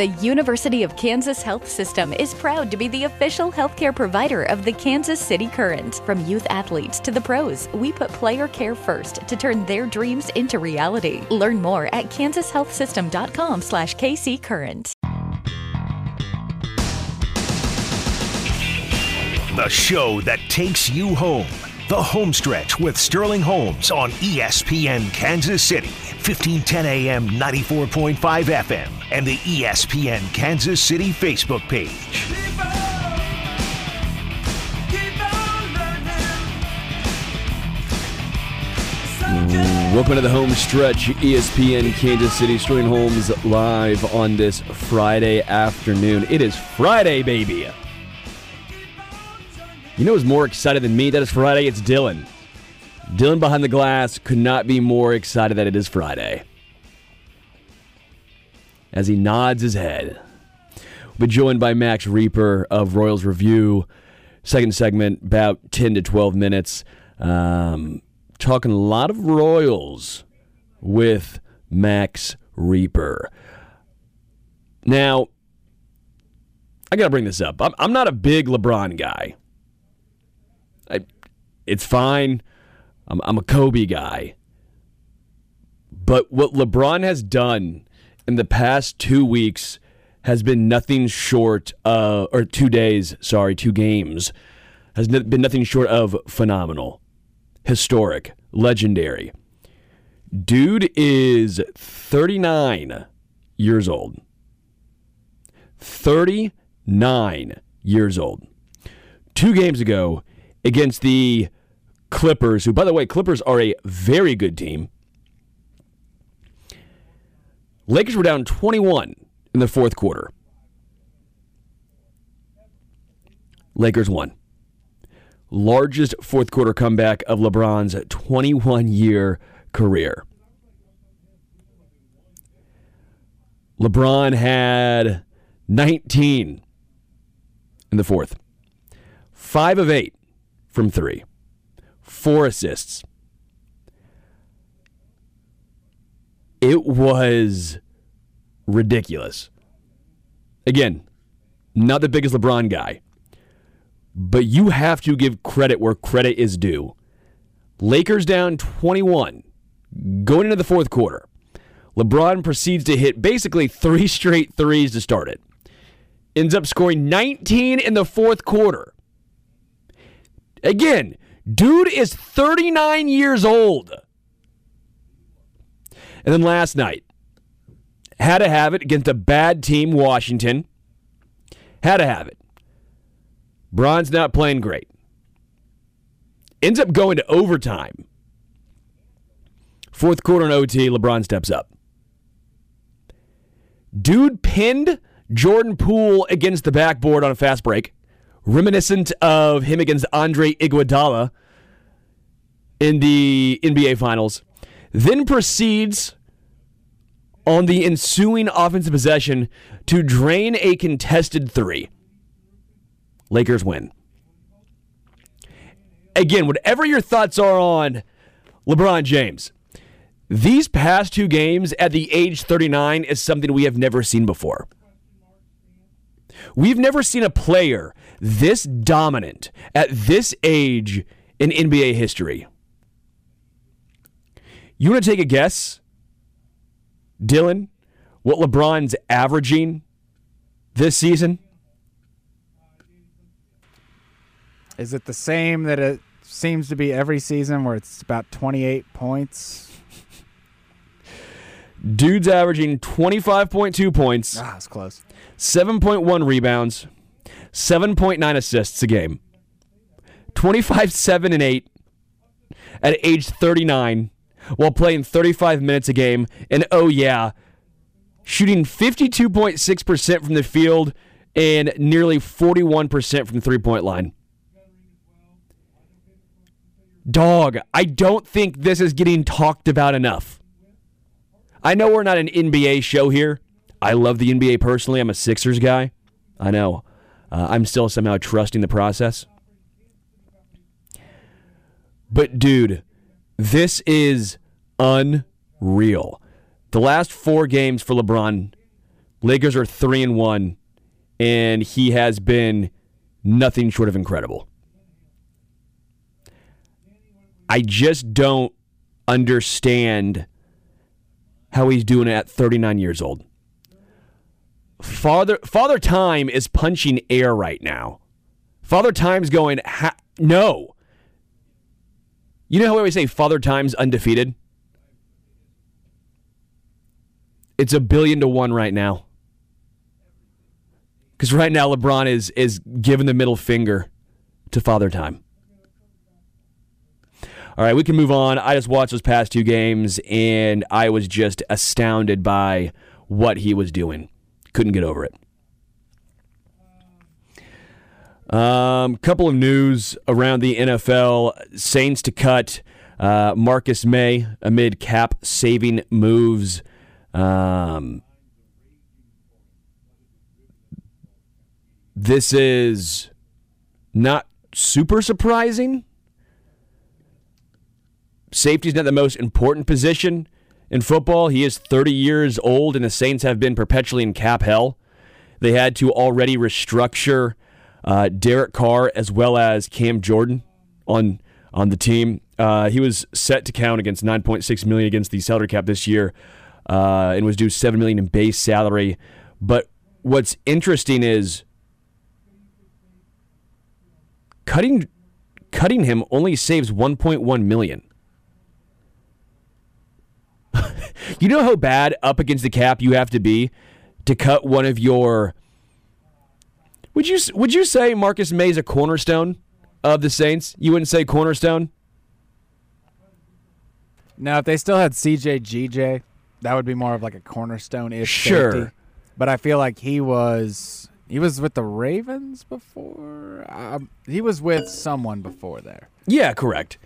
The University of Kansas Health System is proud to be the official healthcare provider of the Kansas City Current. From youth athletes to the pros, we put player care first to turn their dreams into reality. Learn more at kansashealthsystem.com slash kccurrent. The show that takes you home. The Home Stretch with Sterling Holmes on ESPN Kansas City, 1510 AM, 94.5 FM, and the ESPN Kansas City Facebook page. Welcome to the home stretch, ESPN Kansas City. Sterling Holmes live on this Friday afternoon. It is Friday, baby. You know who's more excited than me that it's Friday? It's Dylan. Dylan behind the glass could not be more excited that it is Friday. As he nods his head. We'll be joined by Max Rieper of Royals Review. Second segment, about 10 to 12 minutes. Um, talking a lot of Royals with Max Rieper. Now, I got to bring this up. I'm, I'm not a big LeBron guy. It's fine. I'm, I'm a Kobe guy. But what LeBron has done in the past two weeks has been nothing short of, or two days, sorry, two games, has been nothing short of phenomenal, historic, legendary. Dude is 39 years old. 39 years old. Two games ago, against the Clippers, who, by the way, Clippers are a very good team. Lakers were down 21 in the fourth quarter. Lakers won. Largest fourth quarter comeback of LeBron's 21 year career. LeBron had 19 in the fourth, five of eight from three, four assists. It was ridiculous. Again, not the biggest LeBron guy, but you have to give credit where credit is due. Lakers down 21 going into the fourth quarter. LeBron proceeds to hit basically three straight threes to start it. Ends up scoring 19 in the fourth quarter. Again, dude is 39 years old. And then last night, had to have it against a bad team, Washington. Had to have it. Bron's not playing great. Ends up going to overtime. Fourth quarter in OT, LeBron steps up. Dude pinned Jordan Poole against the backboard on a fast break reminiscent of him against Andre Iguodala in the NBA Finals, then proceeds on the ensuing offensive possession to drain a contested three. Lakers win. Again, whatever your thoughts are on LeBron James, these past two games at the age 39 is something we have never seen before. We've never seen a player this dominant at this age in NBA history. You want to take a guess, Dylan, what LeBron's averaging this season? Is it the same that it seems to be every season where it's about 28 points? Dude's averaging 25.2 points. Ah, it's close. 7.1 rebounds, 7.9 assists a game. 25 7 and 8 at age 39 while playing 35 minutes a game and oh yeah, shooting 52.6% from the field and nearly 41% from the three-point line. Dog, I don't think this is getting talked about enough. I know we're not an NBA show here. I love the NBA personally. I'm a Sixers guy. I know. Uh, I'm still somehow trusting the process. But, dude, this is unreal. The last four games for LeBron Lakers are three and one, and he has been nothing short of incredible. I just don't understand how he's doing it at 39 years old. Father Father Time is punching air right now. Father Time's going, no. You know how we always say Father Time's undefeated? It's a billion to one right now. Because right now LeBron is is giving the middle finger to Father Time. All right, we can move on. I just watched those past two games and I was just astounded by what he was doing. Couldn't get over it. Um, couple of news around the NFL: Saints to cut uh, Marcus Maye amid cap saving moves. Um, this is not super surprising. Safety is not the most important position in football. He is 30 years old, and the Saints have been perpetually in cap hell. They had to already restructure uh, Derek Carr as well as Cam Jordan on on the team. Uh, he was set to count against 9.6 million against the salary cap this year, uh, and was due 7 million in base salary. But what's interesting is cutting cutting him only saves 1.1 million. you know how bad up against the cap you have to be to cut one of your. Would you would you say Marcus Maye is a cornerstone of the Saints? You wouldn't say cornerstone. Now, if they still had CJ GJ, that would be more of like a cornerstone ish. Sure. Safety. But I feel like he was he was with the Ravens before. Um, he was with someone before there. Yeah, correct.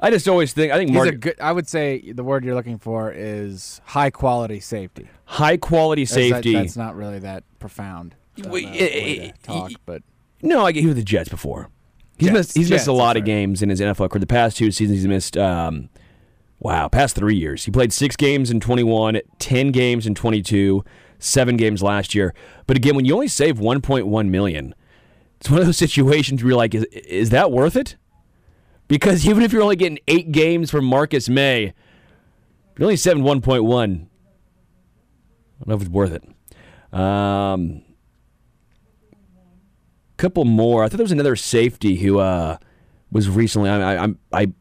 I just always think I think He's a good. I would say the word you're looking for is high quality safety. high quality That's- that- safety. that's not really that profound. Eh, way eh, to talk, but No, I get he was the Jets before. He's Jets, missed. He's missed a lot of right. games in his NFL career. The past two seasons, he's missed. Um, wow, past three years, he played six games in 21, 10 games in 22, seven games last year. But again, when you only save 1.1 million, it's one of those situations where you're like, is, is that worth it? Because even if you're only getting eight games from Marcus Maye, you're only saving 1.1. I don't know if it's worth it. Um, couple more. I thought there was another safety who uh, was recently. I, I, I'm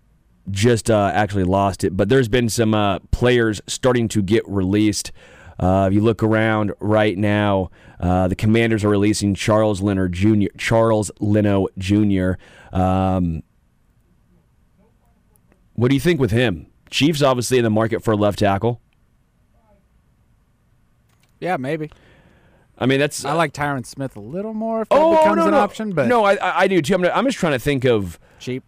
just uh, actually lost it, but there's been some uh, players starting to get released. Uh, if you look around right now, uh, the Commanders are releasing Charles Leno Jr. Charles Leno Jr. Um, what do you think with him? Chiefs obviously in the market for a left tackle. yeah, maybe. I mean, that's I like Tyron Smith a little more if that oh becomes no an no option, but no, I I do too. I'm, I'm just trying to think of. cheap.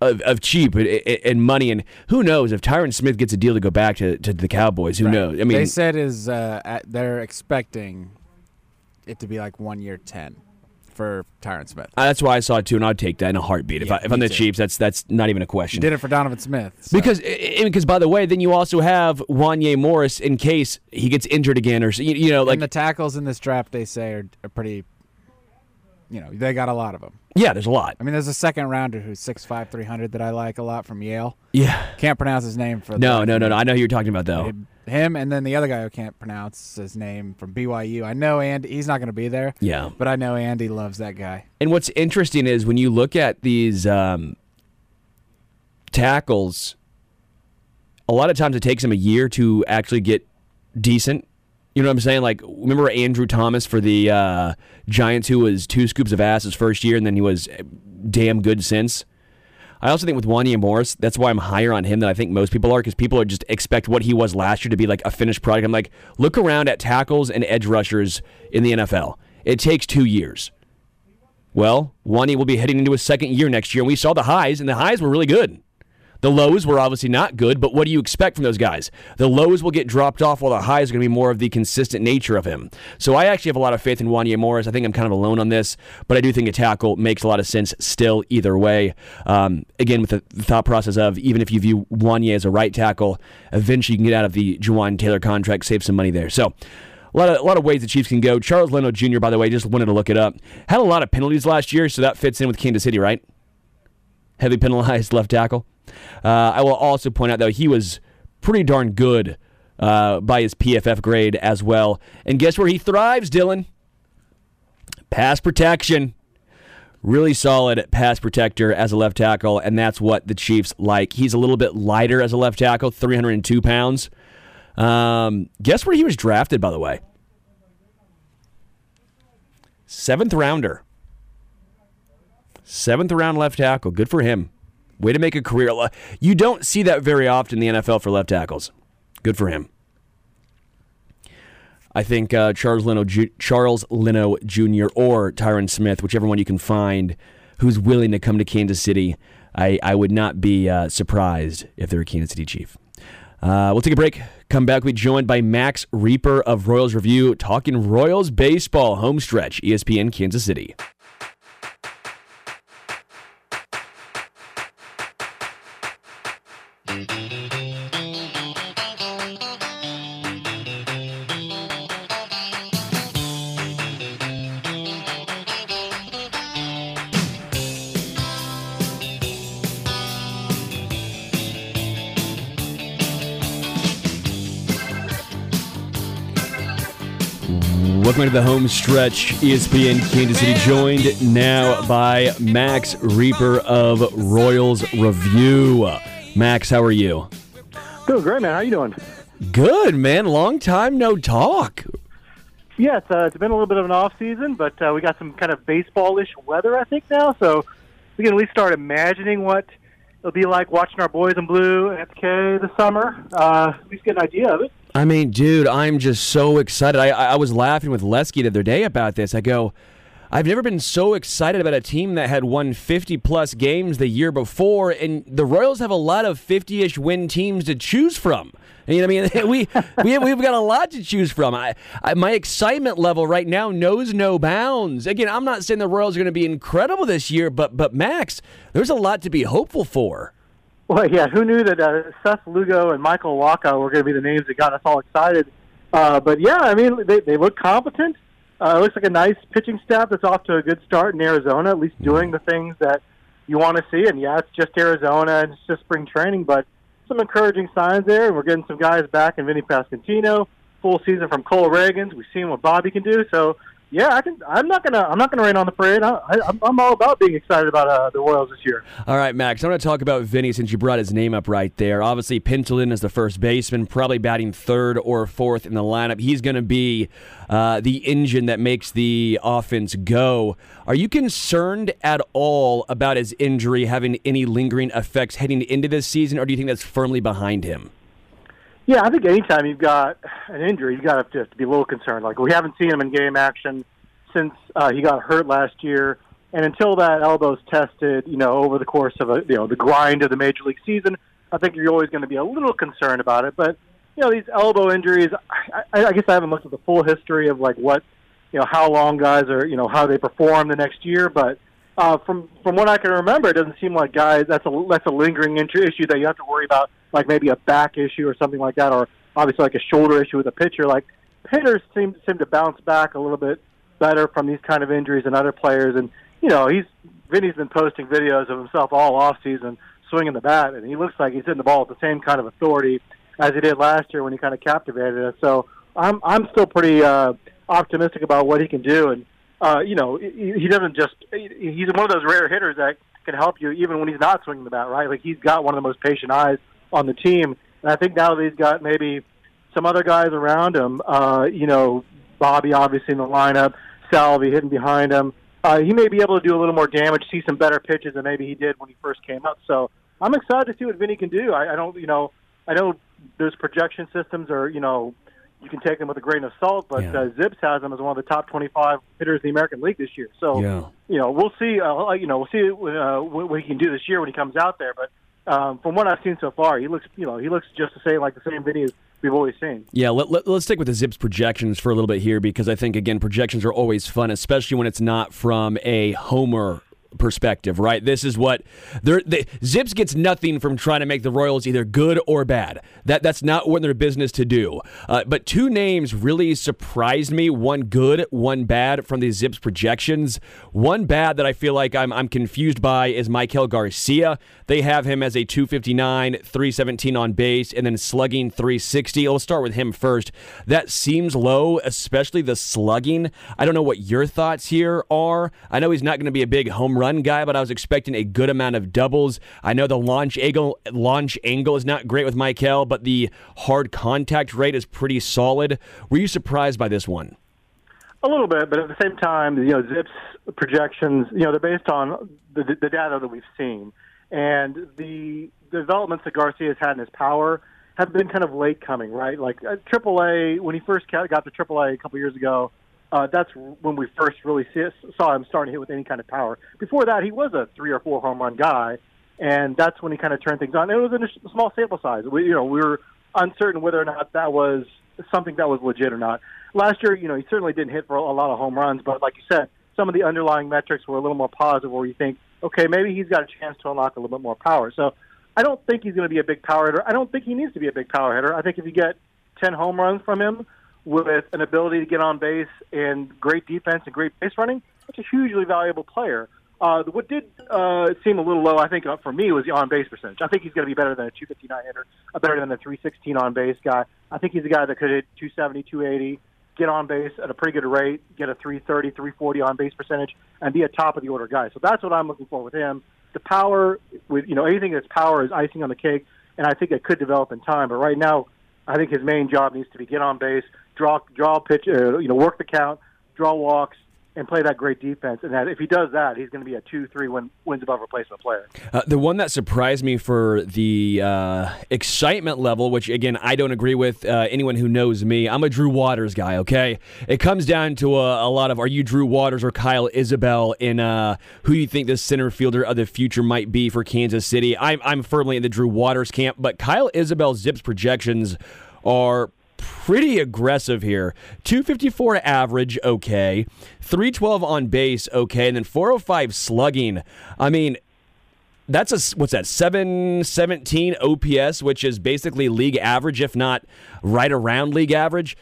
of, of cheap and, and money. And who knows if Tyron Smith gets a deal to go back to, to the Cowboys? Who Right. knows? I mean, they said is uh, they're expecting it to be like one year ten for Tyron Smith. uh, that's why I saw it too, and I'd take that in a heartbeat. If, Yeah, I, if I'm the too. Chiefs, that's that's not even a He question. did it for Donovan Smith so- Because, i- i- because by the way, then you also have Wanya Morris in case he gets injured again, or you, you know, like and the tackles in this draft they say are, are pretty. You know, they got a lot of them. yeah, there's a lot. I mean, there's a second rounder who's 6'5", 300 that I like a lot from Yale. Yeah, Can't pronounce his name for no, life no, no, no. I know who you're talking about though. Him- and then the other guy who can't pronounce his name from BYU. I know Andy. He's not going to be there. Yeah. But I know Andy loves that guy. And what's interesting is when you look at these um, tackles, a lot of times it takes them a year to actually get decent. You know what I'm saying? Like, remember Andrew Thomas for the uh, Giants, who was two scoops of ass his first year, and then he was damn good since. I also think with Wanya Morris, that's why I'm higher on him than I think most people are, because people are just expect what he was last year to be like a finished product. I'm like, look around at tackles and edge rushers in the NFL. It takes two years. Well, Wani will be heading into his second year next year, and we saw the highs, and the highs were really good. The lows were obviously not good, but what do you expect from those guys? The lows will get dropped off, while the highs are going to be more of the consistent nature of him. So I actually have a lot of faith in Wanya Morris. I think I'm kind of alone on this, but I do think a tackle makes a lot of sense still either way. Um, again, with the, thought process of even if you view Wanya as a right tackle, eventually you can get out of the Jawaan Taylor contract, save some money there. So a lot of a lot of ways the Chiefs can go. Charles Leno Jr. By the way, just wanted to look it up. Had a lot of penalties last year, so that fits in with Kansas City, right? Heavy penalized left tackle. Uh, I will also point out though he was pretty darn good uh, by his PFF grade as well. And guess where he thrives, Dylan? Pass protection. Really solid pass protector as a left tackle, and that's what the Chiefs like. He's a little bit lighter as a left tackle, 302 pounds. Um, guess where he was drafted, by the way? Seventh rounder. Seventh round left tackle. Good for him. Way to make a career. You don't see that very often in the NFL for left tackles. Good for him. I think uh, Charles Leno, Ju- Charles Leno Jr. or Tyron Smith, whichever one you can find, who's willing to come to Kansas City, I, I would not be uh, surprised if they're a Kansas City Chief. Uh, we'll take a break. Come back. Be joined by Max Rieper of Royals Review, talking Royals baseball home stretch, ESPN Kansas City. The home stretch. ESPN Kansas City joined now by Max Rieper of Royals Review. Max, how are you? Doing great, man. How are you doing? Good, man. Long time no talk. Yeah, it's, uh, it's been a little bit of an off season, but uh, we got some kind of baseball-ish weather, I think, now. So we can at least start imagining what it'll be like watching our boys in blue at the K this summer. Uh, at least get an idea of it. I mean, dude, I'm just so excited. I, I was laughing with Lesky the other day about this. I go, I've never been so excited about a team that had won 50 plus games the year before, and the Royals have a lot of 50 ish win teams to choose from. You know, what I mean, we we we've got a lot to choose from. I, I, my excitement level right now knows no bounds. Again, I'm not saying the Royals are going to be incredible this year, but but Max, there's a lot to be hopeful for. Well, yeah, who knew that uh, Seth Lugo and Michael Wacha were going to be the names that got us all excited? Uh, but yeah, I mean, they, they look competent. Uh, it looks like a nice pitching staff that's off to a good start in Arizona, at least doing the things that you want to see. And yeah, it's just Arizona and it's just spring training, but some encouraging signs there. And we're getting some guys back in Vinny Pasquantino, full season from Cole Ragans. We've seen what Bobby can do. So yeah, I can. I'm not gonna. I'm not gonna rain on the parade. I, I, I'm all about being excited about uh, the Royals this year. All right, Max. I want to talk about Vinny since you brought his name up right there. Obviously, penciled is the first baseman, probably batting third or fourth in the lineup. He's going to be uh, the engine that makes the offense go. Are you concerned at all about his injury having any lingering effects heading into this season, or do you think that's firmly behind him? Yeah, I think anytime you've got an injury, you've got to, to be a little concerned. Like we haven't seen him in game action since uh, he got hurt last year, and until that elbow's tested, you know, over the course of a you know the grind of the major league season, I think you're always going to be a little concerned about it. But you know, these elbow injuries, I, I guess I haven't looked at the full history of like what you know how long guys are you know how they perform the next year, but uh, from from what I can remember, it doesn't seem like guys that's a that's a lingering issue that you have to worry about, like maybe a back issue or something like that, or obviously like a shoulder issue with a pitcher. Like hitters seem seem to bounce back a little bit better from these kind of injuries than other players, and you know he's Vinny's been posting videos of himself all off season swinging the bat, and he looks like he's hitting the ball with the same kind of authority as he did last year when he kind of captivated us. So I'm I'm still pretty uh, optimistic about what he can do, and uh, you know, he doesn't just, he's one of those rare hitters that can help you even when he's not swinging the bat, right? Like he's got one of the most patient eyes on the team. And I think now that he's got maybe some other guys around him, uh, you know, Bobby obviously in the lineup, Salvy hitting behind him, uh, he may be able to do a little more damage, see some better pitches than maybe he did when he first came up. So I'm excited to see what Vinny can do. I, I don't, you know, I know those projection systems are, you know, you can take them with a grain of salt, but yeah. uh, ZiPS has him as one of the top 25 hitters in the American League this year. So, yeah. you know, we'll see. Uh, you know, we'll see uh, what he can do this year when he comes out there. But um, from what I've seen so far, he looks, you know, he looks just the same, like the same videos we've always seen. Yeah, let, let, us stick with the ZiPS projections for a little bit here because I think again projections are always fun, especially when it's not from a homer perspective, right? This is what they, ZiPS gets nothing from trying to make the Royals either good or bad. That that's not what their business to do. Uh, but two names really surprised me: one good, one bad from these ZiPS projections. One bad that I feel like I'm I'm confused by is Maikel Garcia. They have him as a 259, 317 on base, and then slugging 360. Let's start with him first. That seems low, especially the slugging. I don't know what your thoughts here are. I know he's not going to be a big home run guy, but I was expecting a good amount of doubles. I know the launch angle launch angle is not great with Maikel, but the hard contact rate is pretty solid. Were you surprised by this one? A little bit, but at the same time, you know, ZiPS projections, you know, they're based on the, the data that we've seen, and the developments that Garcia has had in his power have been kind of late coming, right? Like uh, AAA, when he first got to AAA a couple years ago, uh, that's when we first really see, saw him starting to hit with any kind of power. Before that, he was a three or four home run guy, and that's when he kind of turned things on. It was a small sample size. We, you know, we were uncertain whether or not that was something that was legit or not. Last year, you know, he certainly didn't hit for a lot of home runs, but like you said, some of the underlying metrics were a little more positive, where you think, okay, maybe he's got a chance to unlock a little bit more power. So I don't think he's going to be a big power hitter. I don't think he needs to be a big power hitter. I think if you get 10 home runs from him with an ability to get on base and great defense and great base running, that's a hugely valuable player. Uh, what did uh, seem a little low, I think, uh, for me, was the on base percentage. I think he's going to be better than a 259 hitter, uh, better than a 316 on base guy. I think he's a guy that could hit 270, 280, get on base at a pretty good rate, get a 330, 340 on base percentage, and be a top of the order guy. So that's what I'm looking for with him the power with you know anything that's power is icing on the cake, and I think it could develop in time. But right now, I think his main job needs to be get on base, draw draw pitch, uh, you know, work the count, draw walks, and play that great defense. And that if he does that, he's going to be a two, three win, wins above replacement player. Uh, the one that surprised me for the uh, excitement level, which again I don't agree with uh, anyone who knows me. I'm a Drew Waters guy. Okay, it comes down to a, a lot of are you Drew Waters or Kyle Isbel in uh, who you think the center fielder of the future might be for Kansas City. I'm I'm firmly in the Drew Waters camp, but Kyle Isbel's ZiPS projections are pretty aggressive here. 254 average, okay. 312 on base, okay. And then 405 slugging. I mean, that's a what's that 717 OPS, which is basically league average, if not right around league average.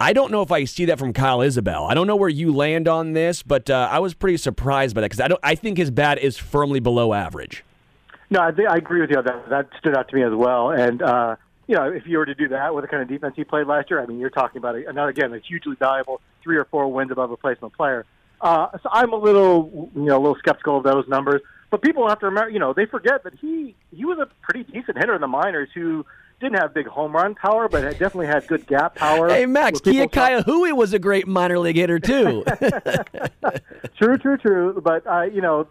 I don't know if I see that from Kyle Isbel. I don't know where you land on this, but uh, I was pretty surprised by that because I don't. I think his bat is firmly below average. No, I, I agree with you. That that stood out to me as well, and uh, you know, if you were to do that with the kind of defense he played last year, I mean, you're talking about another again a hugely valuable three or four wins above replacement player. Uh, so I'm a little, you know, a little skeptical of those numbers. But people have to remember, you know, they forget that he he was a pretty decent hitter in the minors who didn't have big home run power, but had definitely had good gap power. Hey, Max, Kila was a great minor league hitter too. true, true, true. But uh, you know,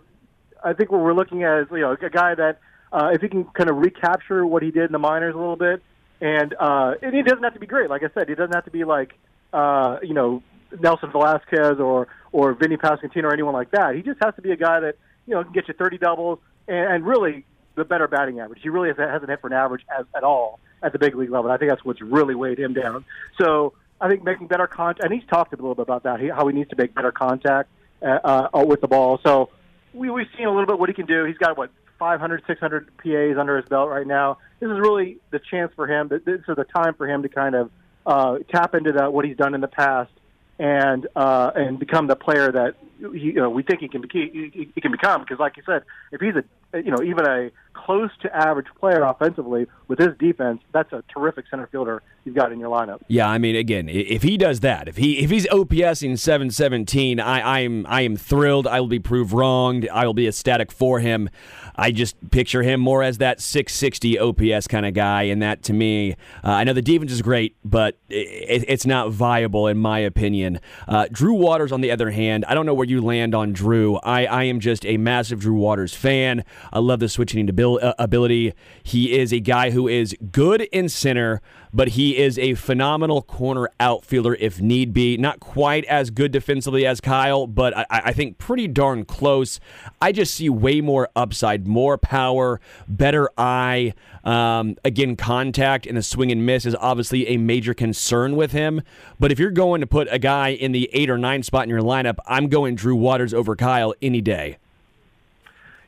I think what we're looking at is you know a guy that uh, if he can kind of recapture what he did in the minors a little bit, and uh, and he doesn't have to be great. Like I said, he doesn't have to be like uh, you know Nelson Velázquez or or Vinny Pasquantino or anyone like that. He just has to be a guy that you know can get you 30 doubles and, and really the better batting average. He really hasn't hit for an average as, at all at the big league level. I think that's what's really weighed him down. So I think making better contact, and he's talked a little bit about that, how he needs to make better contact uh, uh, with the ball. So we, we've seen a little bit what he can do. He's got what 500, 600 PAs under his belt right now. This is really the chance for him. This is the time for him to kind of uh, tap into that what he's done in the past and uh, and become the player that he, you know we think he can be, he, he can become. Because, like you said, if he's a you know even a close to average player offensively with his defense, that's a terrific center fielder you've got in your lineup. Yeah, I mean, again, if he does that, if he if he's OPSing seven seventeen, I I am I am thrilled. I will be proved wrong. I will be ecstatic for him. I just picture him more as that 660 OPS kind of guy, and that to me, uh, I know the defense is great, but it, it's not viable in my opinion. Uh, Drew Waters, on the other hand, I don't know where you land on Drew. I, I am just a massive Drew Waters fan. I love the switching uh, ability. He is a guy who is good in center but he is a phenomenal corner outfielder if need be. Not quite as good defensively as Kyle, but I, I, think pretty darn close. I just see way more upside, more power, better eye. Um, again, contact and the swing and miss is obviously a major concern with him. But if you're going to put a guy in the eight or nine spot in your lineup, I'm going Drew Waters over Kyle any day.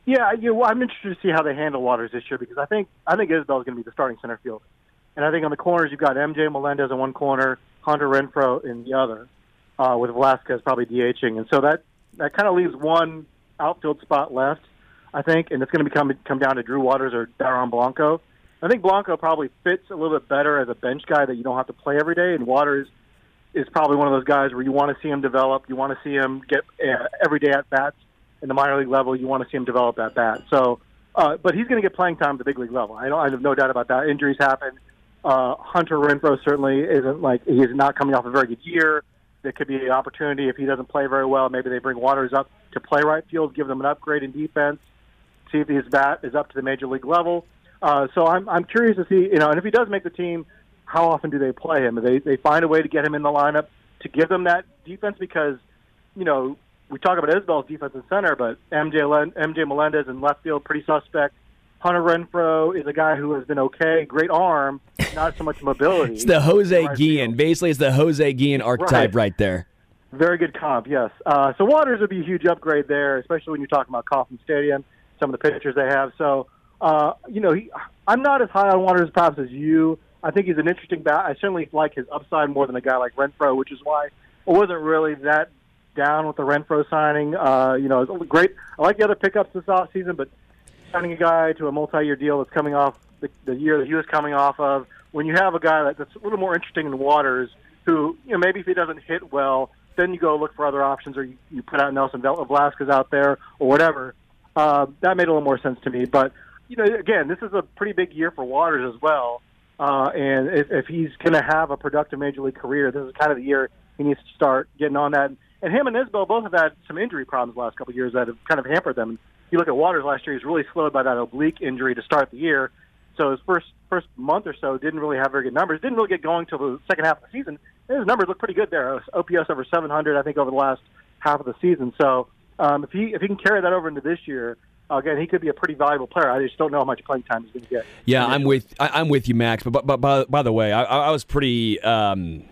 Yeah, you know, I'm interested to see how they handle Waters this year because I think I think Isbel's going to be the starting center field, and I think on the corners you've got MJ Melendez in one corner, Hunter Renfroe in the other, uh, with Velázquez probably DHing, and so that that kind of leaves one outfield spot left, I think, and it's going to become come down to Drew Waters or Dairon Blanco. I think Blanco probably fits a little bit better as a bench guy that you don't have to play every day, and Waters is probably one of those guys where you want to see him develop, you want to see him get uh, everyday at bats in the minor league level, you want to see him develop that bat. So, uh, but he's going to get playing time at the big league level. I, I have no doubt about that. Injuries happen. Uh, Hunter Renfroe certainly isn't like he's not coming off a very good year. There could be an opportunity if he doesn't play very well. Maybe they bring Waters up to play right field, give them an upgrade in defense, see if his bat is up to the major league level. Uh, so I'm I'm curious to see you know, and if he does make the team, how often do they play him? They they find a way to get him in the lineup to give them that defense because you know we talk about Isbel's defense and center, but MJ Len- MJ Melendez in left field pretty suspect. Hunter Renfroe is a guy who has been okay, great arm, not so much mobility. It's the Jose Right Guillen. field. Basically, it's the Jose Guillen archetype Right. right, there. Very good comp, yes. Uh, so Waters would be a huge upgrade there, especially when you're talking about Kauffman Stadium, some of the pitchers they have. So, uh, you know, he, I'm not as high on Waters perhaps as you. I think he's an interesting bat. I certainly like his upside more than a guy like Renfroe, which is why I wasn't really that down with the Renfroe signing. Uh, you know, great. I like the other pickups this offseason, but signing a guy to a multi-year deal that's coming off the, the year that he was coming off of, when you have a guy that- that's a little more interesting than Waters, who you know maybe if he doesn't hit well, then you go look for other options, or you, you put out Nelson Velázquez out there or whatever. Uh, that made a little more sense to me. But you know, again, this is a pretty big year for Waters as well. Uh, and if, if he's going to have a productive major league career, this is kind of the year he needs to start getting on that. And him and Isbel both have had some injury problems the last couple of years that have kind of hampered them. You look at Waters last year; he's really slowed by that oblique injury to start the year. So his first first month or so didn't really have very good numbers. Didn't really get going till the second half of the season. And his numbers look pretty good there. OPS over 700, I think, over the last half of the season. So um, if he if he can carry that over into this year, again, he could be a pretty valuable player. I just don't know how much playing time he's going to get. Yeah, I'm with I, I'm with you, Max. But but, by, by the way, I, I was pretty um,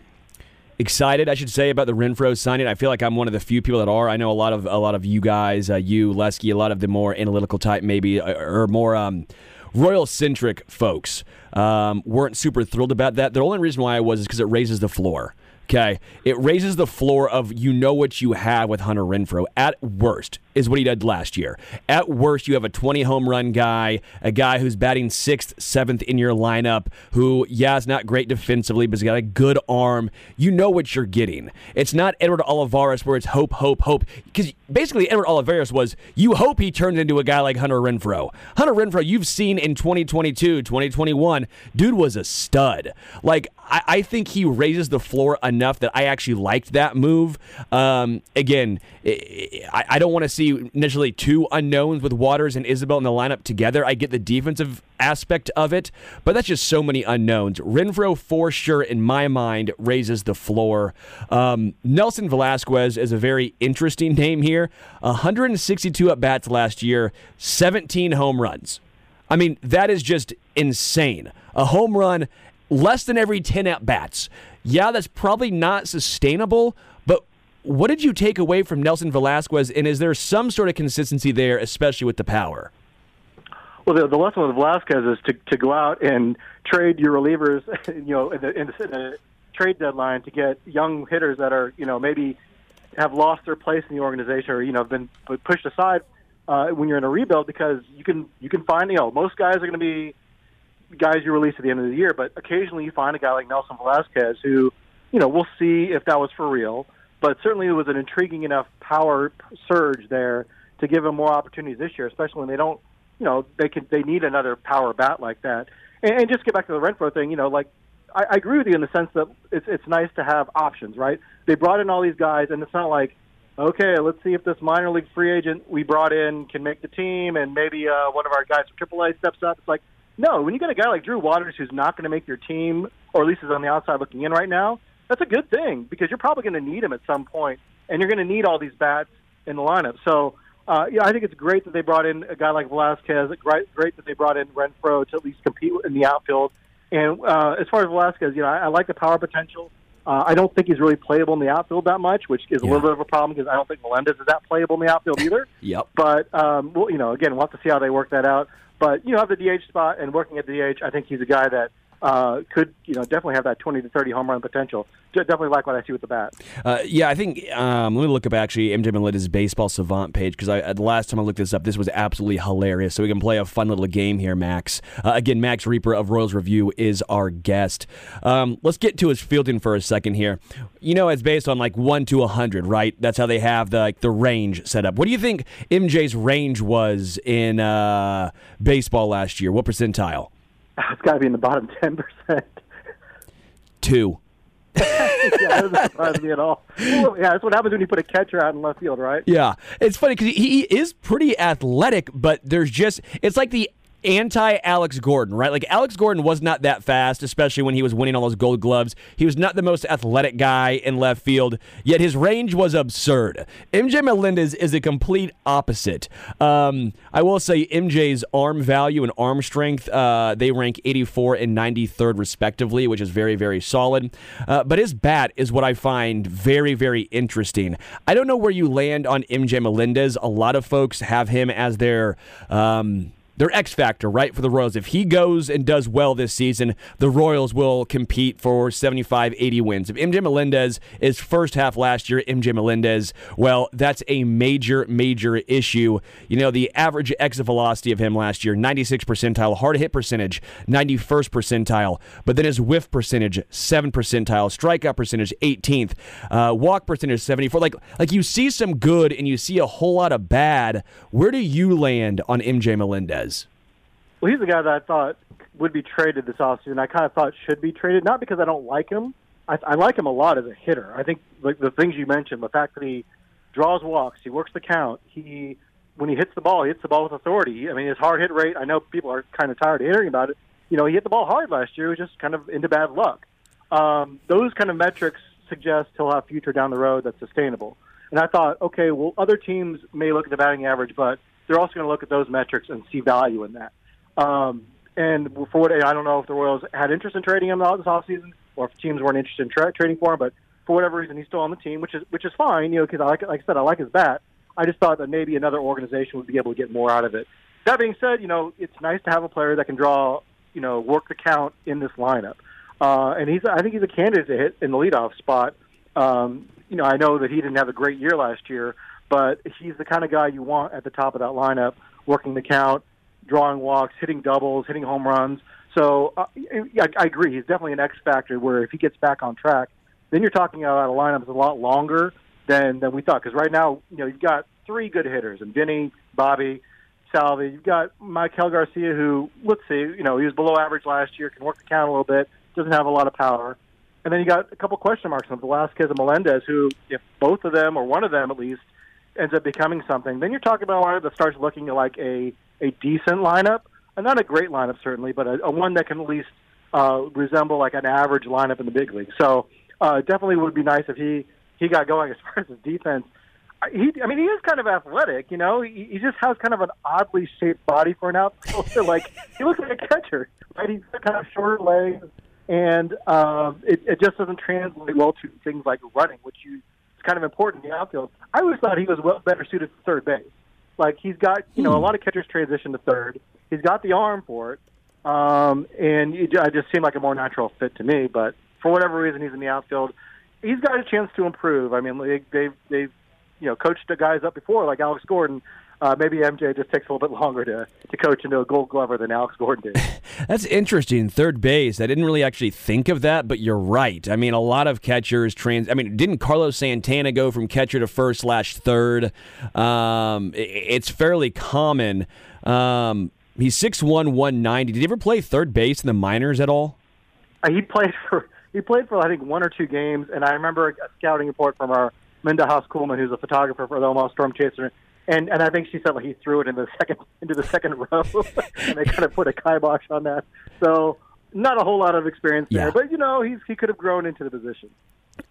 excited, I should say, about the Renfroe signing. I feel like I'm one of the few people that are. I know a lot of a lot of you guys, uh, you Lesky, a lot of the more analytical type, maybe uh, or more. Um, Royal centric folks um, weren't super thrilled about that. The only reason why I was is because it raises the floor. Okay, it raises the floor of you know what you have with Hunter Renfroe. At worst, is what he did last year. At worst, you have a 20 home run guy, a guy who's batting sixth, seventh in your lineup, who, yeah, is not great defensively, but he's got a good arm. You know what you're getting. It's not Edward Olivares where it's hope, hope, hope. Because basically, Edward Olivares was you hope he turned into a guy like Hunter Renfroe. Hunter Renfroe, you've seen in 2022, 2021, dude was a stud. Like, I, I think he raises the floor enough that I actually liked that move. Um, again, I, I don't want to see initially two unknowns with Waters and Isabel in the lineup together. I get the defensive aspect of it, but that's just so many unknowns. Renfroe, for sure, in my mind, raises the floor. Um, Nelson Velázquez is a very interesting name here. 162 at bats last year, 17 home runs. I mean, that is just insane. A home run less than every 10 at bats. Yeah, that's probably not sustainable, but what did you take away from Nelson Velázquez, and is there some sort of consistency there, especially with the power? Well, the, the lesson with Velázquez is to, to go out and trade your relievers, you know, in the, in, the, in the trade deadline to get young hitters that are, you know, maybe have lost their place in the organization or you know have been pushed aside uh, when you're in a rebuild because you can you can find you know most guys are going to be guys you release at the end of the year, but occasionally you find a guy like Nelson Velázquez who you know we'll see if that was for real, but certainly it was an intriguing enough power surge there to give him more opportunities this year, especially when they don't you know they can they need another power bat like that. And, and just get back to the Renfro thing, you know, like I, I agree with you in the sense that it's it's nice to have options, right? They brought in all these guys, and it's not like okay, let's see if this minor league free agent we brought in can make the team, and maybe uh, one of our guys from AAA steps up. It's like no, when you got a guy like Drew Waters who's not going to make your team, or at least is on the outside looking in right now, that's a good thing because you're probably going to need him at some point, and you're going to need all these bats in the lineup. So. Uh, yeah, I think it's great that they brought in a guy like Velázquez. Great, great that they brought in Renfroe to at least compete in the outfield. And uh, as far as Velázquez, you know, I, I like the power potential. Uh, I don't think he's really playable in the outfield that much, which is a little bit of a problem because I don't think Melendez is that playable in the outfield either. Yep. But um, well, you know, again, we'll have to see how they work that out. But you know, have the DH spot and working at the DH, I think he's a guy that uh, could you know definitely have that 20 to 30 home run potential. Definitely like what I see with the bat. Uh, yeah, I think. Um, let me look up actually MJ Melendez's baseball savant page because I uh, the last time I looked this up, this was absolutely hilarious. So we can play a fun little game here, Max. Uh, again, Max Rieper of Royals Review is our guest. Um, let's get to his fielding for a second here. You know, it's based on like one to hundred, right? That's how they have the like the range set up. What do you think MJ's range was in uh, baseball last year? What percentile? It's got to be in the bottom 10 percent. Two. yeah, that doesn't surprise me at all. Well, yeah, that's what happens when you put a catcher out in left field, right? Yeah, it's funny because he, he is pretty athletic, but there's just it's like the anti Alex Gordon, right? Like Alex Gordon was not that fast, especially when he was winning all those Gold Gloves. He was not the most athletic guy in left field, yet his range was absurd. MJ Melendez is a complete opposite. Um, I will say MJ's arm value and arm strength uh, they rank 84 and 93rd respectively, which is very very solid. Uh, but his bat is what I find very very interesting. I don't know where you land on MJ Melendez. A lot of folks have him as their um, their X factor, right, for the Royals. If he goes and does well this season, the Royals will compete for 75, 80 wins. If MJ Melendez is first half last year, MJ Melendez, well, that's a major, major issue. You know, the average exit velocity of him last year, 96 percentile, hard hit percentage, 91st percentile, but then his whiff percentage, 7 percentile, strikeout percentage, 18th, uh, walk percentage, 74. Like, like you see some good and you see a whole lot of bad. Where do you land on MJ Melendez? Well, he's the guy that I thought would be traded this offseason. I kind of thought should be traded, not because I don't like him. I, I like him a lot as a hitter. I think like the things you mentioned, the fact that he draws walks, he works the count, he when he hits the ball, he hits the ball with authority. I mean, his hard hit rate. I know people are kind of tired of hearing about it. You know, he hit the ball hard last year. It was just kind of into bad luck. Um, those kind of metrics suggest he'll have future down the road that's sustainable. And I thought, okay, well, other teams may look at the batting average, but they're also going to look at those metrics and see value in that. Um, and for what I don't know if the Royals had interest in trading him this offseason or if teams weren't interested in tra- trading for him, but for whatever reason, he's still on the team, which is which is fine, you know, because I like like I said, I like his bat. I just thought that maybe another organization would be able to get more out of it. That being said, you know, it's nice to have a player that can draw, you know, work the count in this lineup. Uh, and he's, I think he's a candidate to hit in the leadoff spot. Um, you know, I know that he didn't have a great year last year, but he's the kind of guy you want at the top of that lineup, working the count, drawing walks, hitting doubles, hitting home runs. So uh, I, I agree. He's definitely an X factor. Where if he gets back on track, then you're talking about a lineup that's a lot longer than than we thought. Because right now, you know, you've got three good hitters, and Vinny, Bobby, Salvy. You've got Maikel Garcia, who let's see, you know, he was below average last year, can work the count a little bit, doesn't have a lot of power. And then you got a couple question marks on Velázquez and Melendez, who, if both of them or one of them at least ends up becoming something, then you're talking about a lineup that starts looking like a a decent lineup, and not a great lineup certainly, but a, a one that can at least uh, resemble like an average lineup in the big league. So uh, definitely would be nice if he he got going as far as his defense. He, I mean, he is kind of athletic, you know. He, he just has kind of an oddly shaped body for an outfielder. like he looks like a catcher, right? He's got kind of shorter legs, and um, it, it just doesn't translate well to things like running, which you it's kind of important in the outfield. I always thought he was well better suited to third base. Like he's got, you know, a lot of catchers transition to third. He's got the arm for it, um, and it, it just seemed like a more natural fit to me. But for whatever reason, he's in the outfield. He's got a chance to improve. I mean, they, they've they've you know coached the guys up before, like Alex Gordon. Uh, maybe MJ just takes a little bit longer to to coach into a Gold Glover than Alex Gordon did. That's interesting. Third base. I didn't really actually think of that, but you're right. I mean, a lot of catchers trans. I mean, didn't Carlos Santana go from catcher to first slash third? Um, i- it's fairly common. Um, he's 6'1", 190. Did he ever play third base in the minors at all? Uh, he played for he played for I think one or two games, and I remember a scouting report from our Minda Haas Kuhlmann, who's a photographer for the Omaha Storm Chaser, and and I think she said like he threw it into the second into the second row, and they kind of put a kibosh on that. So not a whole lot of experience there, Yeah. but you know he's he could have grown into the position.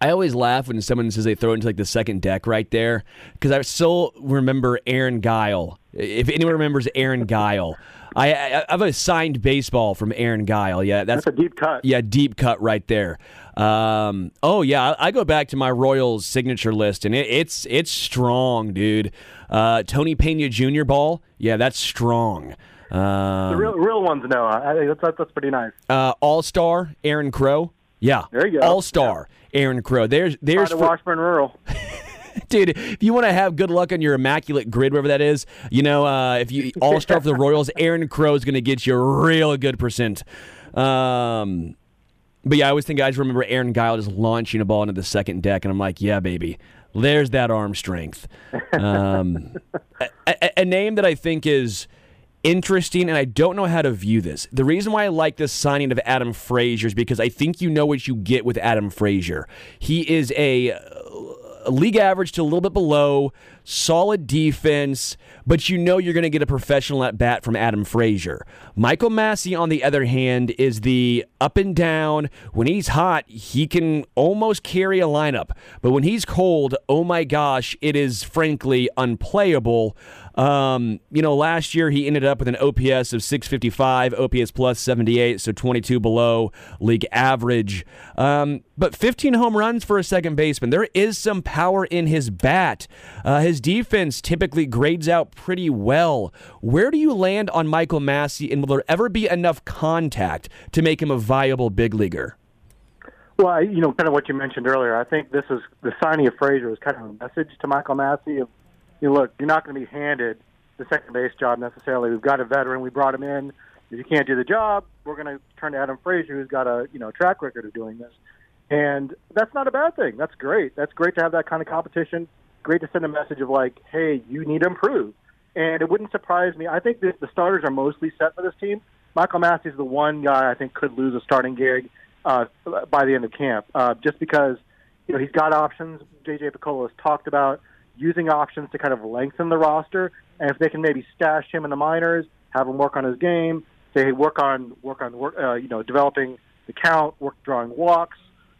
I always laugh when someone says they throw it into like the second deck right there because I still remember Aaron Guiel if anyone remembers Aaron Guiel, I, I, I have a signed baseball from Aaron Guiel. Yeah, that's, That's a deep cut. yeah, deep cut right there. Um, oh yeah, I, I go back to my Royals signature list, and it, it's it's strong, dude. Uh, Tony Pena Jr. ball, yeah, that's strong. Um, The real real ones, no. I that's, that's pretty nice. uh, All Star Aaron Crow, yeah, There you go. All Star Aaron Crow. There's there's for- Washburn Rural. dude. If you want to have good luck on your immaculate grid, wherever that is, you know, uh, if you all start for the Royals, Aaron Crow is going to get you a real good percent. Um, but yeah, I always think I just remember Aaron Guiel just launching a ball into the second deck, and I'm like, yeah, baby, there's that arm strength. Um, a, a name that I think is interesting, and I don't know how to view this. The reason why I like this signing of Adam Frazier is because I think you know what you get with Adam Frazier. He is a a league average to a little bit below, solid defense, but you know you're going to get a professional at bat from Adam Frazier. Michael Massey, on the other hand, is the up and down. When he's hot, he can almost carry a lineup, but when he's cold, oh my gosh, it is frankly unplayable. Um, you know, last year he ended up with an OPS of 655, OPS plus 78, so 22 below league average. Um, but 15 home runs for a second baseman. There is some power in his bat. Uh, his defense typically grades out pretty well. Where do you land on Michael Massey, and will there ever be enough contact to make him a viable big leaguer? Well, you know, kind of what you mentioned earlier. I think this is the signing of Frazier is kind of a message to Michael Massey of, you know, look, you're not going to be handed the second base job necessarily. We've got a veteran. We brought him in. If you can't do the job, we're going to turn to Adam Frazier, who's got a you know track record of doing this. And that's not a bad thing. That's great. That's great to have that kind of competition. Great to send a message of like, hey, you need to improve. And it wouldn't surprise me. I think that the starters are mostly set for this team. Michael Massey's the one guy I think could lose a starting gig uh, by the end of camp, uh, just because you know he's got options. JJ Picollo has talked about using options to kind of lengthen the roster, and if they can maybe stash him in the minors, have him work on his game, say work on work on work, uh, you know developing the count, work drawing walks,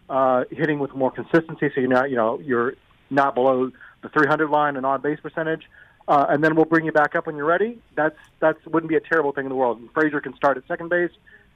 uh, hitting with more consistency, so you're not you know you're not below the 300 line and on base percentage. Uh, and then we'll bring you back up when you're ready. That's that's wouldn't be a terrible thing in the world. And Frazier can start at second base,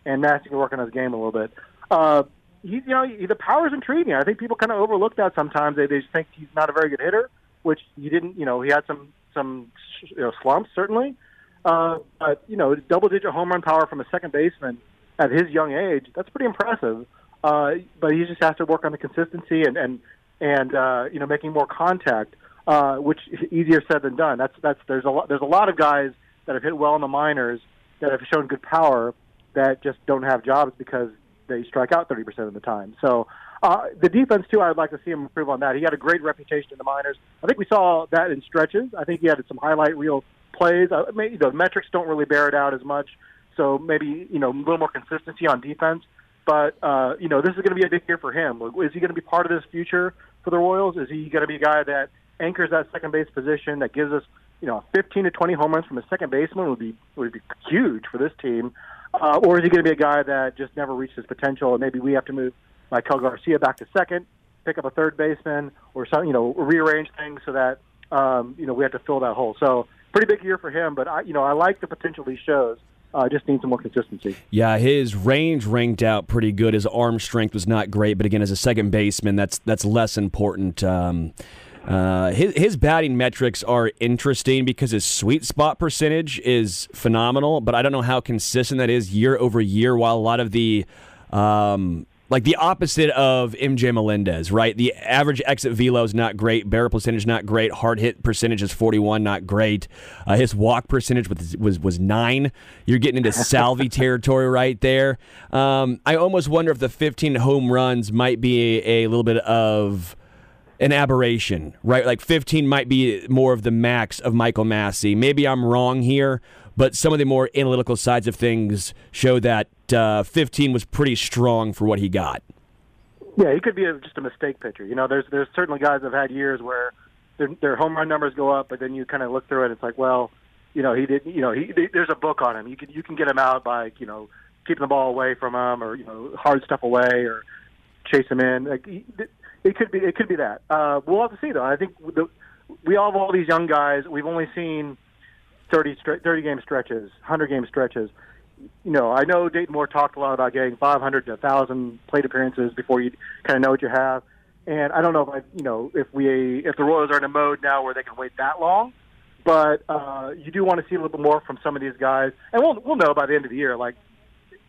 and Massey can work on his game a little bit. Uh, he, you know, he, the power's intriguing. I think people kind of overlook that sometimes. They, they just think he's not a very good hitter, which he didn't. You know, he had some some you know, slumps certainly, uh, but you know, double-digit home run power from a second baseman at his young age. That's pretty impressive. Uh, but he just has to work on the consistency and and and uh, you know making more contact, uh, which is easier said than done. That's that's there's a lot there's a lot of guys that have hit well in the minors that have shown good power that just don't have jobs because they strike out 30% of the time. So uh, the defense too, I'd like to see him improve on that. He had a great reputation in the minors. I think we saw that in stretches. I think he had some highlight reel plays. Uh, maybe the metrics don't really bear it out as much. So maybe you know a little more consistency on defense. But uh, you know this is going to be a big year for him. Is he going to be part of this future for the Royals? Is he going to be a guy that anchors that second base position that gives us you know 15 to 20 home runs from a second baseman would be would be huge for this team. Uh, or is he going to be a guy that just never reached his potential, and maybe we have to move Maikel Garcia back to second, pick up a third baseman, or some, you know, rearrange things so that um, you know we have to fill that hole. So pretty big year for him, but I, you know, I like the potential he shows. Uh, just need some more consistency. Yeah, his range ranked out pretty good. His arm strength was not great, but again, as a second baseman, that's that's less important. Um, uh, his his batting metrics are interesting because his sweet spot percentage is phenomenal, but I don't know how consistent that is year over year. While a lot of the um, like the opposite of MJ Melendez, right? The average exit velo is not great, barrel percentage not great, hard hit percentage is 41, not great. Uh, his walk percentage was, was was nine. You're getting into Salvy territory right there. Um, I almost wonder if the 15 home runs might be a, a little bit of an aberration, right? Like 15 might be more of the max of Michael Massey. Maybe I'm wrong here, but some of the more analytical sides of things show that uh, 15 was pretty strong for what he got. Yeah, he could be a, just a mistake pitcher. You know, there's there's certainly guys have had years where their, their home run numbers go up, but then you kind of look through it. And it's like, well, you know, he did. You know, he there's a book on him. You can you can get him out by you know keeping the ball away from him, or you know hard stuff away, or chase him in. Like it could be it could be that. Uh, we'll have to see though. I think the, we all have all these young guys. We've only seen 30, 30 game stretches, 100 game stretches. You know, I know Dayton Moore talked a lot about getting 500 to 1,000 plate appearances before you kind of know what you have. And I don't know if I, you know, if we, if the Royals are in a mode now where they can wait that long, but uh, you do want to see a little bit more from some of these guys, and we'll we'll know by the end of the year. Like,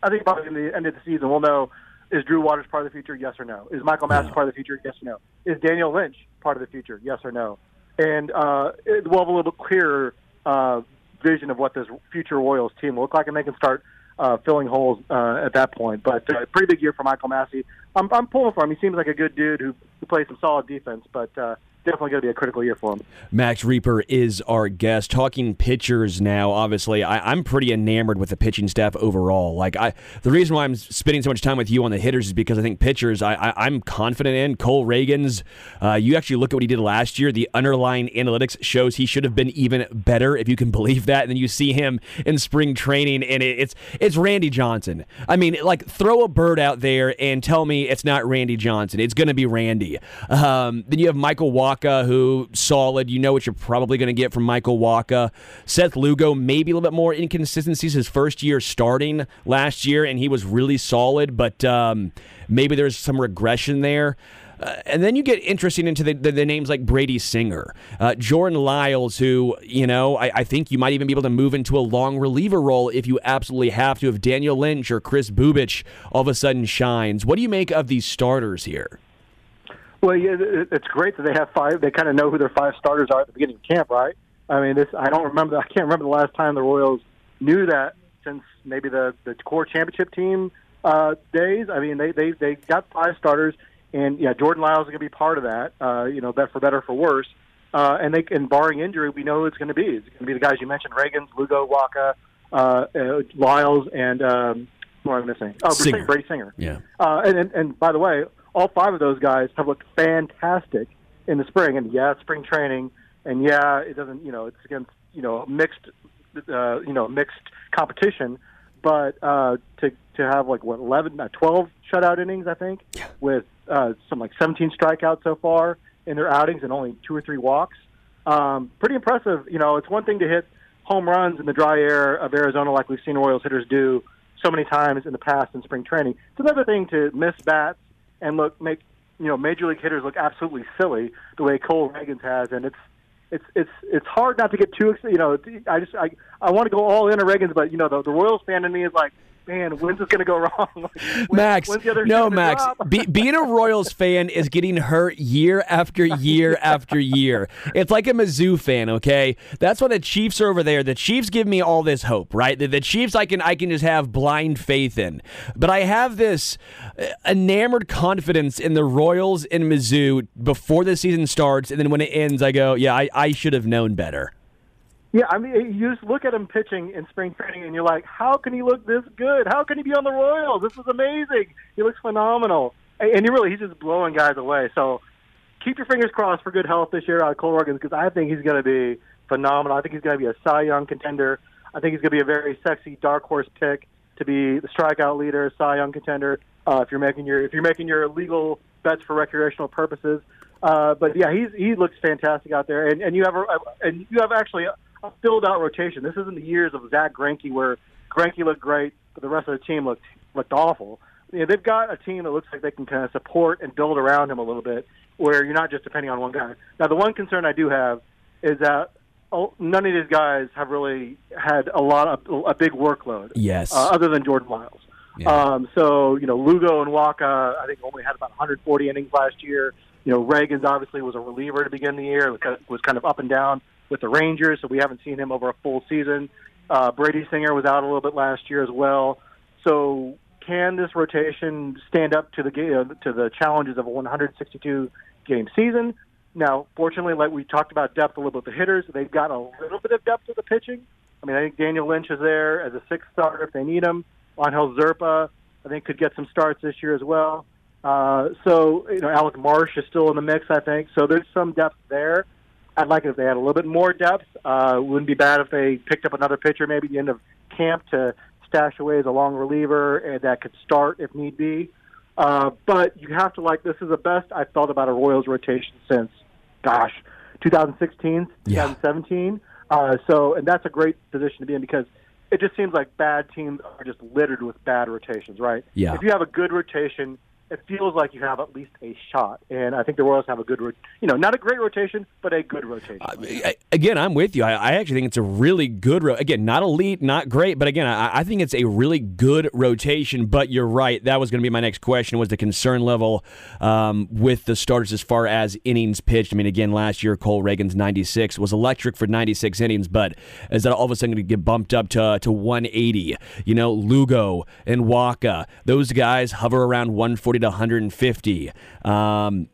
I think by the end of the season, we'll know is Drew Waters part of the future? Yes or no. Is Michael Massey part of the future? Yes or no. Is Daniel Lynch part of the future? Yes or no. And uh, it, we'll have a little bit clearer uh, vision of what this future Royals team will look like, and they can start uh, filling holes uh, at that point. But uh, pretty big year for Michael Massey. I'm, I'm pulling for him. He seems like a good dude who, who plays some solid defense, but uh, definitely going to be a critical year for him. Max Rieper is our guest. Talking pitchers now, obviously, I, am pretty enamored with the pitching staff overall. Like I, the reason why I'm spending so much time with you on the hitters is because I think pitchers I, I am confident in. Cole Ragans, uh, you actually look at what he did last year. The underlying analytics shows he should have been even better, if you can believe that. And then you see him in spring training, and it, it's it's Randy Johnson. I mean, like throw a bird out there and tell me it's not Randy Johnson. It's going to be Randy. Um, then you have Michael Watt Wacha, who solid. You know what you're probably going to get from Michael Wacha. Seth Lugo, maybe a little bit more inconsistencies his first year starting last year, and he was really solid, but um, maybe there's some regression there. Uh, and then you get interesting into the, the, the names like Brady Singer, uh, Jordan Lyles, who, you know, I, I, think you might even be able to move into a long reliever role if you absolutely have to. If Daniel Lynch or Chris Bubic all of a sudden shines. What do you make of these starters here? Well, yeah, it's great that they have five. They kind of know who their five starters are at the beginning of camp, right? I mean, this I don't remember. I can't remember the last time the Royals knew that since maybe the the core championship team uh, days. I mean, they they they got five starters, and yeah, Jordan Lyles is going to be part of that. Uh, you know, bet for better for worse. Uh, and they and barring injury, we know who it's going to be. It's going to be the guys you mentioned: Ragans, Lugo, Wacha, uh, uh, Lyles, and um, what am I missing? Oh, Singer. Brady Singer. Yeah. Uh, and, and and by the way, all five of those guys have looked fantastic in the spring. And yeah, spring training, and yeah, it doesn't, you know, it's against, you know, mixed, uh, you know, mixed competition. But uh, to to have like what 11, uh, 12 shutout innings, I think, yeah. with uh, some like 17 strikeouts so far in their outings and only two or three walks, um, pretty impressive. You know, it's one thing to hit home runs in the dry air of Arizona like we've seen Royals hitters do so many times in the past in spring training. It's another thing to miss bats and look make you know major league hitters look absolutely silly the way Cole Ragans has, and it's it's it's it's hard not to get too you know I just I I want to go all in on Ragans, but you know the the Royals fan in me is like man, when's this going to go wrong? like, when, Max, no, Max. Be, being a Royals fan is getting hurt year after year after year. It's like a Mizzou fan, okay? That's why the Chiefs are over there. The Chiefs give me all this hope, right? The, the Chiefs I can I can just have blind faith in, but I have this uh, enamored confidence in the Royals and Mizzou before the season starts, and then when it ends, I go, yeah, I, I should have known better. Yeah, I mean, you just look at him pitching in spring training, and you're like, how can he look this good? How can he be on the Royals? This is amazing. He looks phenomenal, and he really he's just blowing guys away. So keep your fingers crossed for good health this year out of Cole Ragans because I think he's going to be phenomenal. I think he's going to be a Cy Young contender. I think he's going to be a very sexy dark horse pick to be the strikeout leader, Cy Young contender. Uh, if you're making your if you're making your legal bets for recreational purposes, uh, but yeah, he's he looks fantastic out there, and and you have a, and you have actually a filled out rotation. This isn't the years of Zack Greinke where Greinke looked great, but the rest of the team looked looked awful. You know, they've got a team that looks like they can kind of support and build around him a little bit, where you're not just depending on one guy. Now, the one concern I do have is that none of these guys have really had a lot of a big workload. Yes. Uh, other than Jordan Lyles. Yeah. Um, so you know, Lugo and Wacha, I think only had about 140 innings last year. You know, Ragans obviously was a reliever to begin the year, was kind of up and down with the Rangers, so we haven't seen him over a full season. Uh, Brady Singer was out a little bit last year as well. So can this rotation stand up to the uh, to the challenges of a 162 game season? Now, fortunately, like we talked about depth a little bit the hitters, they've got a little bit of depth to the pitching. I mean, I think Daniel Lynch is there as a sixth starter if they need him. Angel Zerpa, I think, could get some starts this year as well. Uh, so, you know, Alec Marsh is still in the mix, I think. So there's some depth there. I'd like it if they had a little bit more depth. Uh, wouldn't be bad if they picked up another pitcher maybe at the end of camp to stash away as a long reliever and that could start if need be. Uh, but you have to like this is the best I've thought about a Royals rotation since, gosh, 2016, yeah. 2017. Uh, so, and that's a great position to be in because it just seems like bad teams are just littered with bad rotations, right? Yeah. If you have a good rotation, it feels like you have at least a shot. And I think the Royals have a good, you know, not a great rotation, but a good rotation. I- again, I'm with you. I, I actually think it's a really good. Ro- again, not elite, not great, but again, I, I think it's a really good rotation. But you're right. That was going to be my next question: was the concern level um, with the starters as far as innings pitched? I mean, again, last year Cole Ragans 96 was electric for 96 innings, but is that all of a sudden going to get bumped up to to 180? You know, Lugo and Wacha, those guys hover around 140 to 150. Um,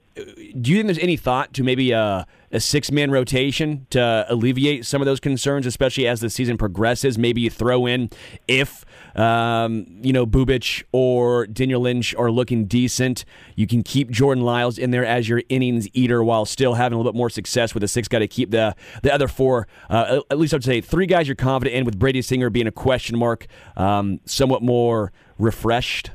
do you think there's any thought to maybe a, a six man rotation to alleviate some of those concerns, especially as the season progresses? Maybe you throw in if um, you know Bubic or Daniel Lynch are looking decent, you can keep Jordan Lyles in there as your innings eater while still having a little bit more success with the six guy to keep the the other four. Uh, at least I'd say three guys you're confident in, with Brady Singer being a question mark, um, somewhat more refreshed.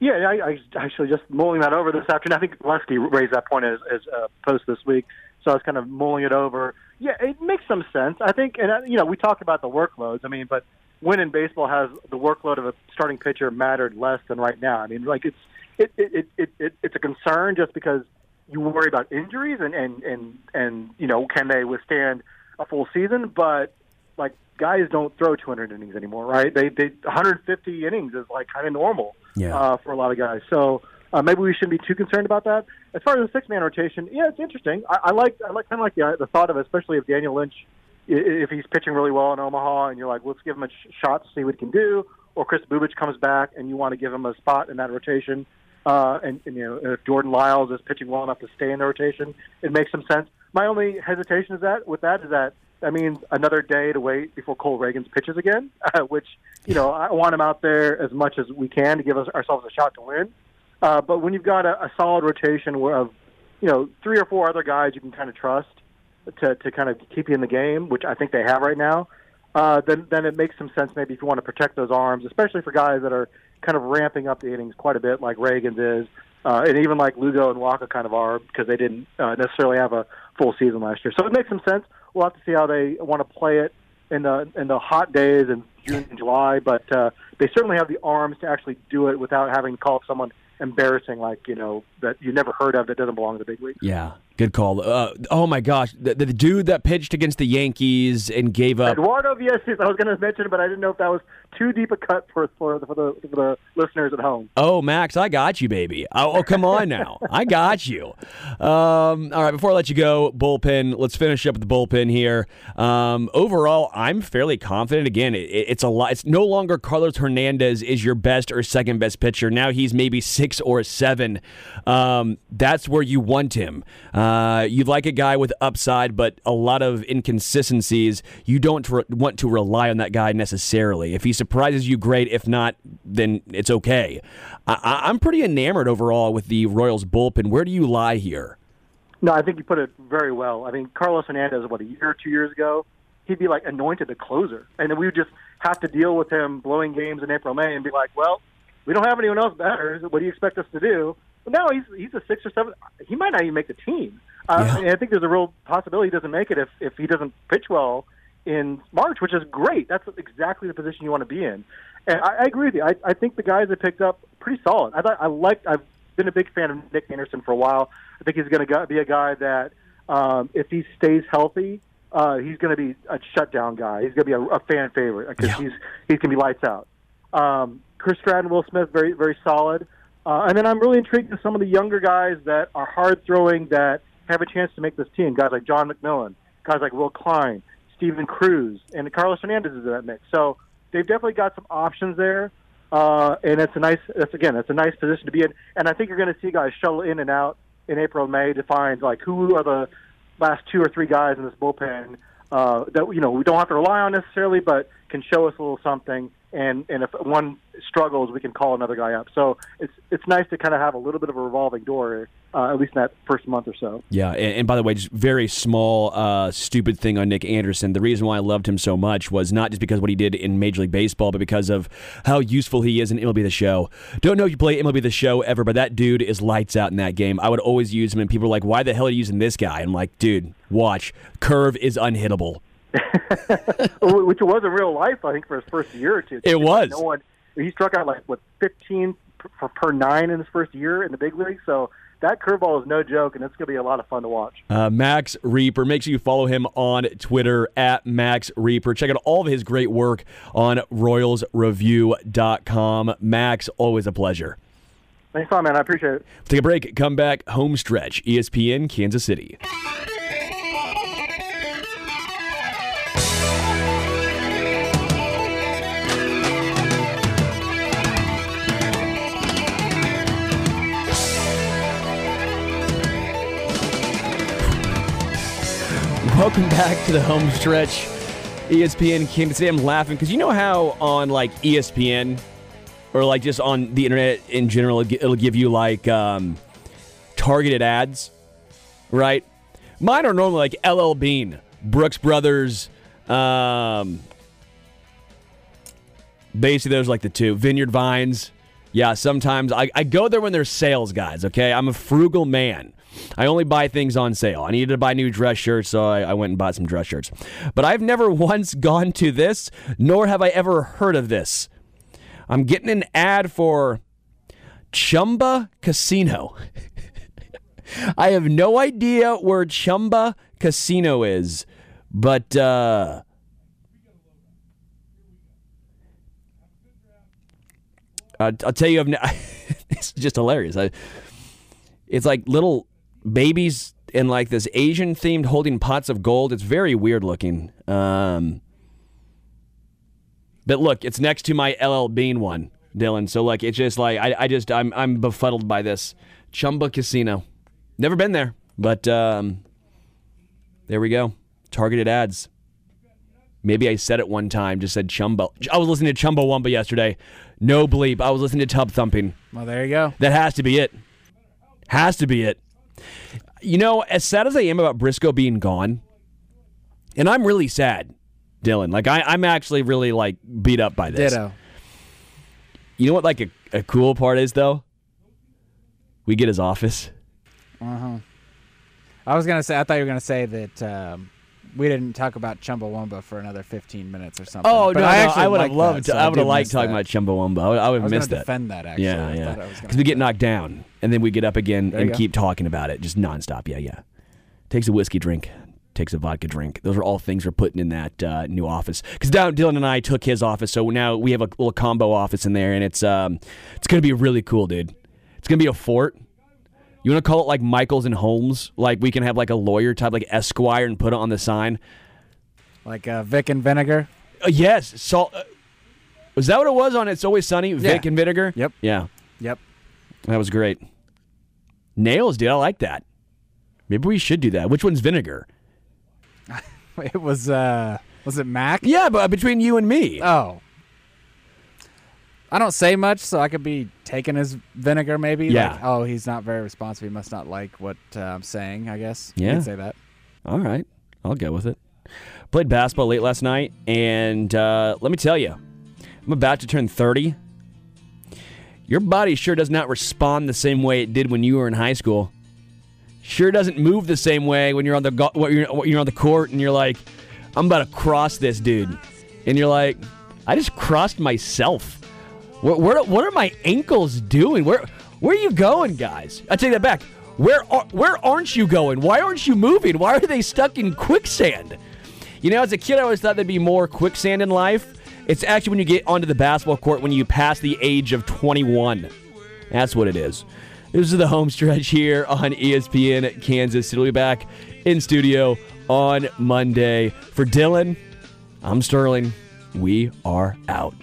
Yeah, I, I actually just mulling that over this afternoon. I think Lesky raised that point as, as a post this week, so I was kind of mulling it over. Yeah, it makes some sense. I think, and uh, you know, we talked about the workloads. I mean, but when in baseball has the workload of a starting pitcher mattered less than right now? I mean, like it's it it it, it, it it's a concern just because you worry about injuries and and and and you know, can they withstand a full season? But like guys don't throw 200 innings anymore, right? They they 150 innings is like kind of normal Yeah. uh, for a lot of guys. So uh, maybe we shouldn't be too concerned about that. As far as the six man rotation, yeah, it's interesting. I, I like I like kind of like the the thought of it, especially if Daniel Lynch if he's pitching really well in Omaha, and you're like, let's give him a sh- shot to see what he can do. Or Chris Bubic comes back, and you want to give him a spot in that rotation. Uh, and, and you know, if Jordan Lyles is pitching well enough to stay in the rotation, it makes some sense. My only hesitation is that with that is that that means another day to wait before Cole Ragans pitches again, which you know I want him out there as much as we can to give us ourselves a shot to win. Uh, but when you've got a, a solid rotation of you know three or four other guys you can kind of trust to to kind of keep you in the game, which I think they have right now, uh, then then it makes some sense maybe if you want to protect those arms, especially for guys that are kind of ramping up the innings quite a bit, like Ragans is, uh, and even like Lugo and Wacha kind of are because they didn't uh, necessarily have a full season last year. So it makes some sense. We'll have to see how they want to play it in the in the hot days in June and July, but uh, they certainly have the arms to actually do it without having to call someone embarrassing like you know that you never heard of that doesn't belong in the big league. Yeah, good call. Uh, oh my gosh, the, the dude that pitched against the Yankees and gave up. Eduardo Vieses, I was going to mention but I didn't know if that was too deep a cut for for the, for the, for the listeners at home. Oh, Max, I got you, baby. Oh, oh, come on now. I got you. Um, all right, before I let you go, bullpen, let's finish up with the bullpen here. Um, overall, I'm fairly confident. Again, it, it's a lot. It's no longer Carlos Hernandez is your best or second best pitcher. Now he's maybe six or seven. Um, that's where you want him. Uh, Uh, you'd like a guy with upside, but a lot of inconsistencies. You don't re- want to rely on that guy necessarily. If he surprises you, great. If not, then it's okay. I- I'm pretty enamored overall with the Royals bullpen. Where do you lie here? No, I think you put it very well. I mean, Carlos Hernandez, what a year or two years ago, he'd be like anointed the closer, and then we would just have to deal with him blowing games in April, May, and be like, well, we don't have anyone else better. What do you expect us to do? Now he's he's a six or seven. He might not even make the team. Uh, Yeah. And I think there's a real possibility he doesn't make it if if he doesn't pitch well in March, which is great. That's exactly the position you want to be in. And I, I agree with you. I, I think the guys that picked up pretty solid. I thought I liked. I've been a big fan of Nick Anderson for a while. I think he's going to be a guy that um, if he stays healthy, uh, he's going to be a shutdown guy. He's going to be a, a fan favorite because Yeah. he's he's going to be lights out. Um, Chris Stratton, Will Smith, very very solid. Uh, and then I'm really intrigued with some of the younger guys that are hard throwing that have a chance to make this team. Guys like John McMillon, guys like Will Klein, Steven Cruz, and Carlos Hernandez is in that mix. So they've definitely got some options there. Uh, and it's a nice, that's again, it's a nice position to be in. And I think you're going to see guys shuttle in and out in April May to find like who are the last two or three guys in this bullpen uh, that you know we don't have to rely on necessarily, but can show us a little something. And and if one struggles, we can call another guy up. So it's it's nice to kind of have a little bit of a revolving door, uh, at least in that first month or so. Yeah, and, and by the way, just very small, uh, stupid thing on Nick Anderson. The reason why I loved him so much was not just because what he did in Major League Baseball, but because of how useful he is in MLB The Show. Don't know if you play MLB The Show ever, but that dude is lights out in that game. I would always use him, and people are like, "Why the hell are you using this guy?" I'm like, "Dude, watch. Curve is unhittable." which was in real life, I think, for his first year or two. It was. No one. He struck out like what 15 per, per nine in his first year in the big league. So that curveball is no joke, and it's going to be a lot of fun to watch. Uh, Max Rieper. Make sure you follow him on Twitter at Max Rieper. Check out all of his great work on RoyalsReview.com. Max, always a pleasure. Thanks a lot, man. I appreciate it. Take a break. Come back. Home stretch. ESPN Kansas City. Welcome back to the home stretch. ESPN Kansas City. I'm laughing because you know how on like ESPN or like just on the internet in general, it'll give you like um, targeted ads, right? Mine are normally like LL Bean, Brooks Brothers. Um, basically, those like the two Vineyard Vines. Yeah, sometimes I, I go there when there's sales guys. Okay, I'm a frugal man. I only buy things on sale. I needed to buy new dress shirts, so I, I, went and bought some dress shirts. But I've never once gone to this, nor have I ever heard of this. I'm getting an ad for Chumba Casino. I have no idea where Chumba Casino is, but uh, I'll, tell you, tell you, it's just hilarious. I, it's like little babies in like this Asian themed holding pots of gold. It's very weird looking. Um, but look, it's next to my LL Bean one, Dylan. So like, it's just like I, I just I'm I'm befuddled by this Chumba Casino. Never been there, but um, there we go. Targeted ads. Maybe I said it one time, just said Chumba. I was listening to Chumbawamba yesterday. No bleep. I was listening to Tub Thumping. Well, there you go. That has to be it. Has to be it. You know, as sad as I am about Briscoe being gone, and I'm really sad, Dylan. Like I, I'm actually really like beat up by this. Ditto. You know what? Like a, a cool part is though, we get his office. Uh huh. I was gonna say. I thought you were gonna say that um, we didn't talk about Chumbawamba for another 15 minutes or something. Oh But no, I, no, actually I would have loved. That, so I would have liked talking that. about Chumbawamba. I would, I would have missed that. defend that actually. Yeah, I yeah. thought I was Because we get knocked down, and then we get up again There and keep talking about it, just nonstop. Yeah, yeah. Takes a whiskey drink, takes a vodka drink. Those are all things we're putting in that uh, new office. Because Dylan and I took his office, so now we have a little combo office in there, and it's um, it's gonna be really cool, dude. It's gonna be a fort. You want to call it like Michaels and Holmes? Like we can have like a lawyer type, like Esquire, and put it on the sign. Like uh, Vic and vinegar. Uh, yes, salt. Uh, was that what it was on It's Always Sunny? Vic and vinegar. Yep. Yeah, Yep. that was great. Nails, dude. I like that. Maybe we should do that. Which one's vinegar? It was. uh Was it Mac? Yeah, but between you and me. Oh. I don't say much, so I could be taken as vinegar, maybe. Yeah. Like, oh, he's not very responsive. He must not like what uh, I'm saying. I guess. You Yeah. could say that. All right, I'll go with it. Played basketball late last night, and uh, let me tell you, I'm about to turn 30. Your body sure does not respond the same way it did when you were in high school. Sure doesn't move the same way when you're on the go- you're, when you're on the court and you're like, I'm about to cross this dude, and you're like, I just crossed myself. Where, where, what are my ankles doing? Where where are you going, guys? I take that back. Where are, where aren't you going? Why aren't you moving? Why are they stuck in quicksand? You know, as a kid, I always thought there'd be more quicksand in life. It's actually when you get onto the basketball court when you pass the age of 21. That's what it is. This is the home stretch here on ESPN Kansas City. We'll be back in studio on Monday. For Dylan, I'm Sterling. We are out.